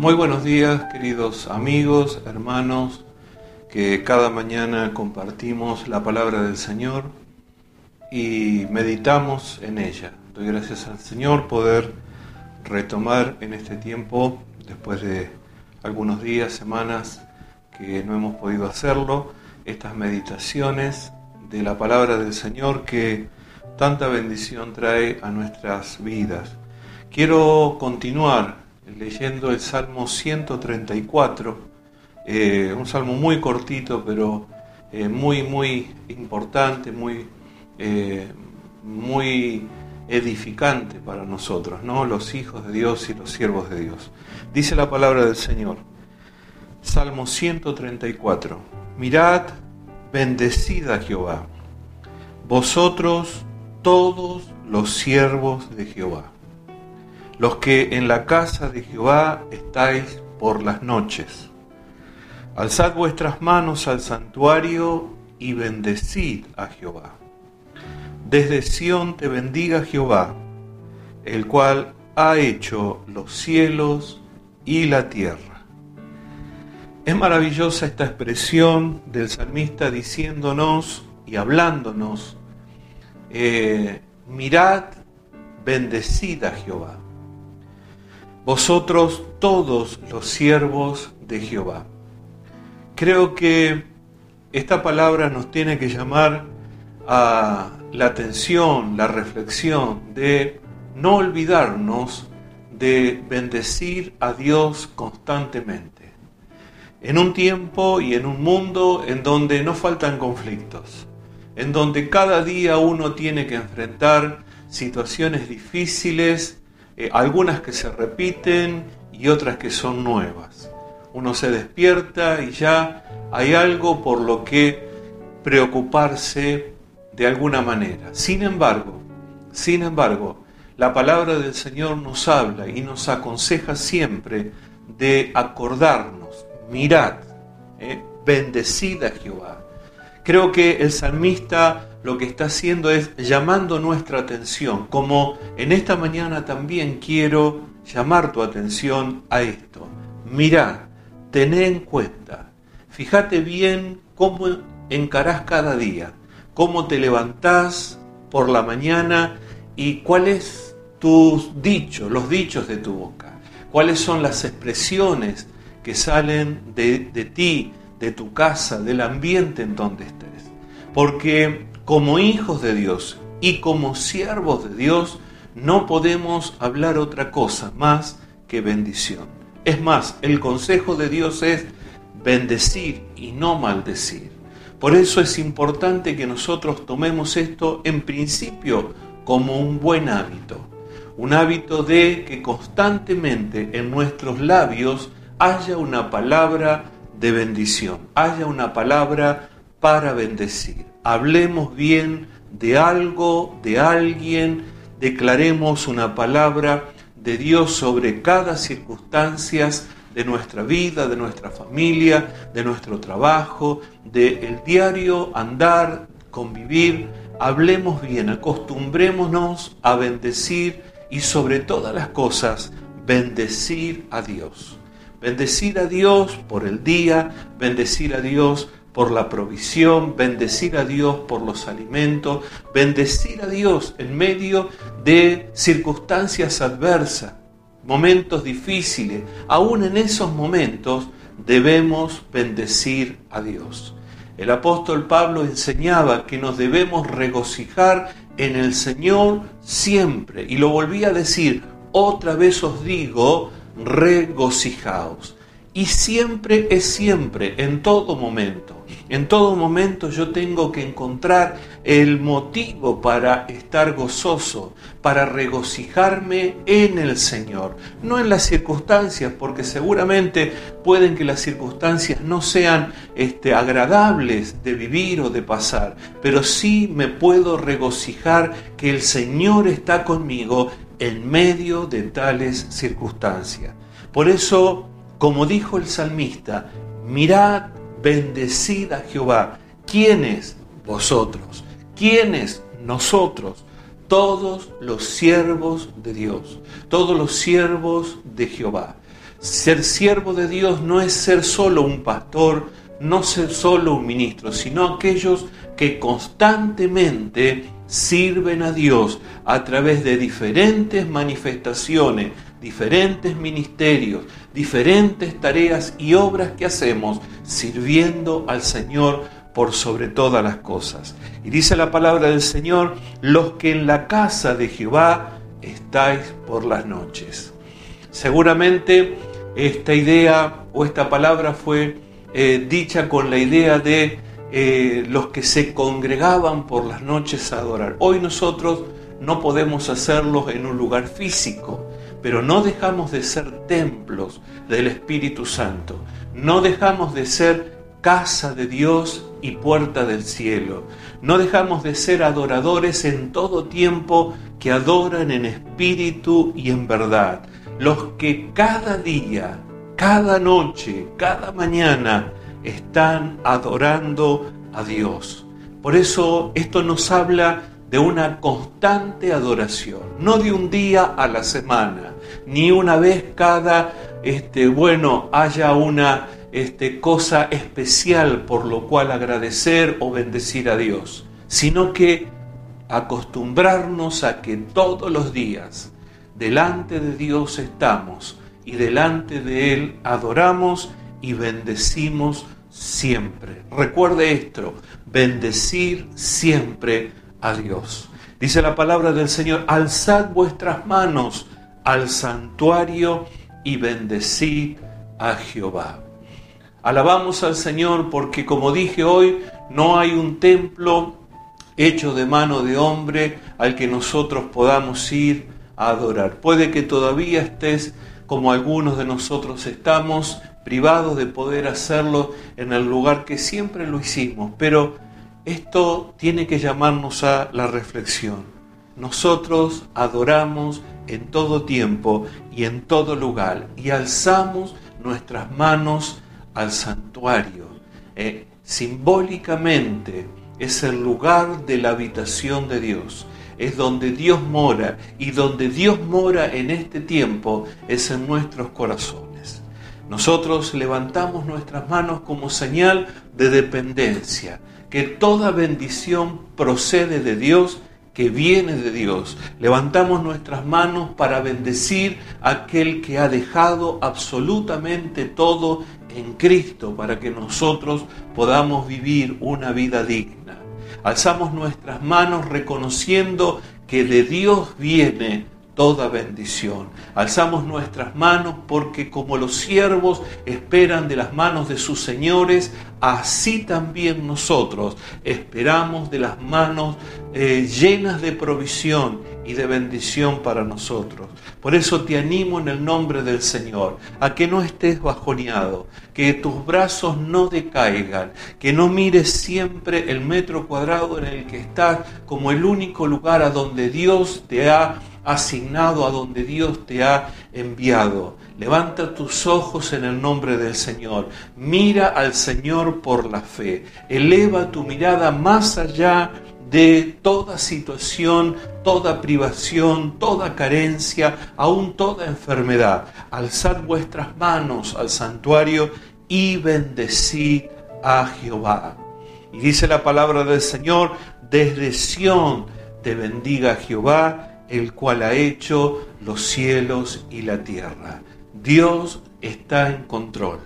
Muy buenos días, queridos amigos, hermanos, que cada mañana compartimos la palabra del Señor y meditamos en ella. Doy gracias al Señor poder retomar en este tiempo, después de algunos días, semanas que no hemos podido hacerlo, estas meditaciones de la palabra del Señor que tanta bendición trae a nuestras vidas. Quiero continuar leyendo el Salmo 134, eh, un salmo muy cortito, pero eh, muy, muy importante, muy, eh, muy edificante para nosotros, ¿no? los hijos de Dios y los siervos de Dios. Dice la palabra del Señor, Salmo 134, mirad, bendecida Jehová, vosotros todos los siervos de Jehová los que en la casa de Jehová estáis por las noches. Alzad vuestras manos al santuario y bendecid a Jehová. Desde Sión te bendiga Jehová, el cual ha hecho los cielos y la tierra. Es maravillosa esta expresión del salmista diciéndonos y hablándonos, eh, mirad, bendecid a Jehová vosotros todos los siervos de Jehová. Creo que esta palabra nos tiene que llamar a la atención, la reflexión de no olvidarnos de bendecir a Dios constantemente. En un tiempo y en un mundo en donde no faltan conflictos, en donde cada día uno tiene que enfrentar situaciones difíciles, eh, algunas que se repiten y otras que son nuevas. Uno se despierta y ya hay algo por lo que preocuparse de alguna manera. Sin embargo, sin embargo, la palabra del Señor nos habla y nos aconseja siempre de acordarnos, mirad, eh, bendecida Jehová. Creo que el salmista lo que está haciendo es llamando nuestra atención, como en esta mañana también quiero llamar tu atención a esto. Mira, tené en cuenta, fíjate bien cómo encarás cada día, cómo te levantás por la mañana y cuáles tus dichos, los dichos de tu boca, cuáles son las expresiones que salen de ti, de tu casa, del ambiente en donde estés. Porque como hijos de Dios y como siervos de Dios, no podemos hablar otra cosa más que bendición. Es más, el consejo de Dios es bendecir y no maldecir. Por eso es importante que nosotros tomemos esto en principio como un buen hábito. Un hábito de que constantemente en nuestros labios haya una palabra de bendición, haya una palabra para bendecir hablemos bien de algo, de alguien, declaremos una palabra de Dios sobre cada circunstancia de nuestra vida, de nuestra familia, de nuestro trabajo, del diario andar, convivir. Hablemos bien, acostumbrémonos a bendecir y sobre todas las cosas, bendecir a Dios. Bendecir a Dios por el día, bendecir a Dios por la provisión, bendecir a Dios por los alimentos, bendecir a Dios en medio de circunstancias adversas, momentos difíciles. Aún en esos momentos debemos bendecir a Dios. El apóstol Pablo enseñaba que nos debemos regocijar en el Señor siempre. Y lo volví a decir, otra vez os digo, regocijaos. Y siempre es siempre, en todo momento. En todo momento yo tengo que encontrar el motivo para estar gozoso, para regocijarme en el Señor, no en las circunstancias, porque seguramente pueden que las circunstancias no sean este, agradables de vivir o de pasar, pero sí me puedo regocijar que el Señor está conmigo en medio de tales circunstancias. Por eso, como dijo el salmista, mirad bendecid a Jehová. ¿Quiénes? Vosotros. ¿Quiénes? Nosotros. Todos los siervos de Dios. Todos los siervos de Jehová. Ser siervo de Dios no es ser solo un pastor, no ser solo un ministro, sino aquellos que constantemente sirven a Dios a través de diferentes manifestaciones, diferentes ministerios, diferentes tareas y obras que hacemos sirviendo al Señor por sobre todas las cosas. Y dice la palabra del Señor, los que en la casa de Jehová estáis por las noches. Seguramente esta idea o esta palabra fue eh, dicha con la idea de eh, los que se congregaban por las noches a adorar. Hoy nosotros no podemos hacerlo en un lugar físico, pero no dejamos de ser templos del Espíritu Santo, no dejamos de ser casa de Dios y puerta del cielo, no dejamos de ser adoradores en todo tiempo que adoran en espíritu y en verdad, los que cada día, cada noche, cada mañana están adorando a Dios. Por eso esto nos habla de una constante adoración, no de un día a la semana, ni una vez cada, este, bueno, haya una este, cosa especial por lo cual agradecer o bendecir a Dios, sino que acostumbrarnos a que todos los días delante de Dios estamos y delante de Él adoramos y bendecimos siempre. Recuerde esto, bendecir siempre a Dios. Dice la palabra del Señor, alzad vuestras manos al santuario y bendecid a Jehová. Alabamos al Señor porque como dije hoy, no hay un templo hecho de mano de hombre al que nosotros podamos ir a adorar. Puede que todavía estés como algunos de nosotros estamos, privados de poder hacerlo en el lugar que siempre lo hicimos, pero esto tiene que llamarnos a la reflexión. Nosotros adoramos en todo tiempo y en todo lugar y alzamos nuestras manos al santuario. Eh, simbólicamente es el lugar de la habitación de Dios, es donde Dios mora y donde Dios mora en este tiempo es en nuestros corazones. Nosotros levantamos nuestras manos como señal de dependencia, que toda bendición procede de Dios que viene de Dios. Levantamos nuestras manos para bendecir a aquel que ha dejado absolutamente todo en Cristo para que nosotros podamos vivir una vida digna. Alzamos nuestras manos reconociendo que de Dios viene toda bendición. Alzamos nuestras manos porque como los siervos esperan de las manos de sus señores, así también nosotros esperamos de las manos eh, llenas de provisión y de bendición para nosotros. Por eso te animo en el nombre del Señor a que no estés bajoneado, que tus brazos no decaigan, que no mires siempre el metro cuadrado en el que estás como el único lugar a donde Dios te ha asignado, a donde Dios te ha enviado. Levanta tus ojos en el nombre del Señor. Mira al Señor por la fe. Eleva tu mirada más allá de toda situación, toda privación, toda carencia, aún toda enfermedad. Alzad vuestras manos al santuario y bendecid a Jehová. Y dice la palabra del Señor, desde Sión te bendiga Jehová, el cual ha hecho los cielos y la tierra. Dios está en control.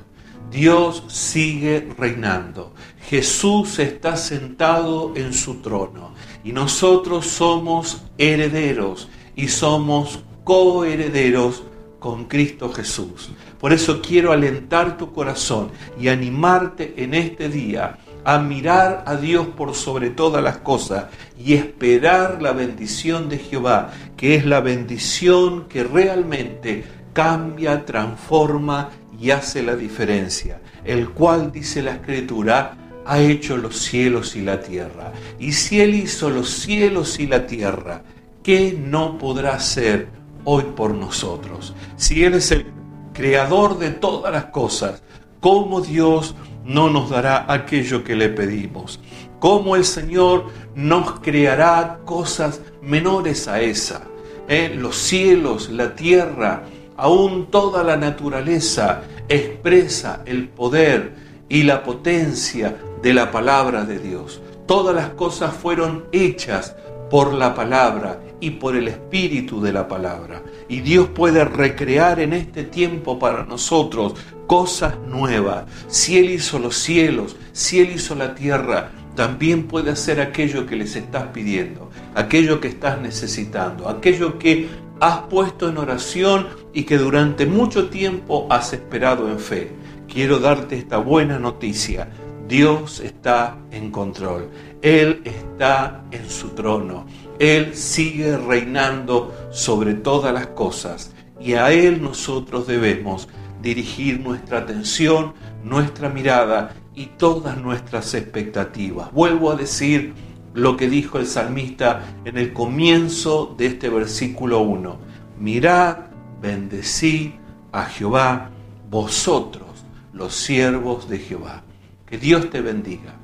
Dios sigue reinando. Jesús está sentado en su trono y nosotros somos herederos y somos coherederos con Cristo Jesús. Por eso quiero alentar tu corazón y animarte en este día a mirar a Dios por sobre todas las cosas y esperar la bendición de Jehová, que es la bendición que realmente cambia, transforma y hace la diferencia, el cual, dice la escritura, ha hecho los cielos y la tierra. Y si Él hizo los cielos y la tierra, ¿qué no podrá hacer hoy por nosotros? Si Él es el creador de todas las cosas, ¿cómo Dios no nos dará aquello que le pedimos? ¿Cómo el Señor nos creará cosas menores a esa? ¿Eh? Los cielos, la tierra, aún toda la naturaleza expresa el poder y la potencia de la palabra de Dios. Todas las cosas fueron hechas por la palabra y por el espíritu de la palabra. Y Dios puede recrear en este tiempo para nosotros cosas nuevas. Si Él hizo los cielos, si Él hizo la tierra, también puede hacer aquello que les estás pidiendo, aquello que estás necesitando, aquello que has puesto en oración y que durante mucho tiempo has esperado en fe. Quiero darte esta buena noticia. Dios está en control. Él está en su trono. Él sigue reinando sobre todas las cosas y a Él nosotros debemos dirigir nuestra atención, nuestra mirada y todas nuestras expectativas. Vuelvo a decir lo que dijo el salmista en el comienzo de este versículo 1. Mirad, bendecid a Jehová, vosotros los siervos de Jehová. Que Dios te bendiga.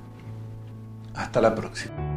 Hasta la próxima.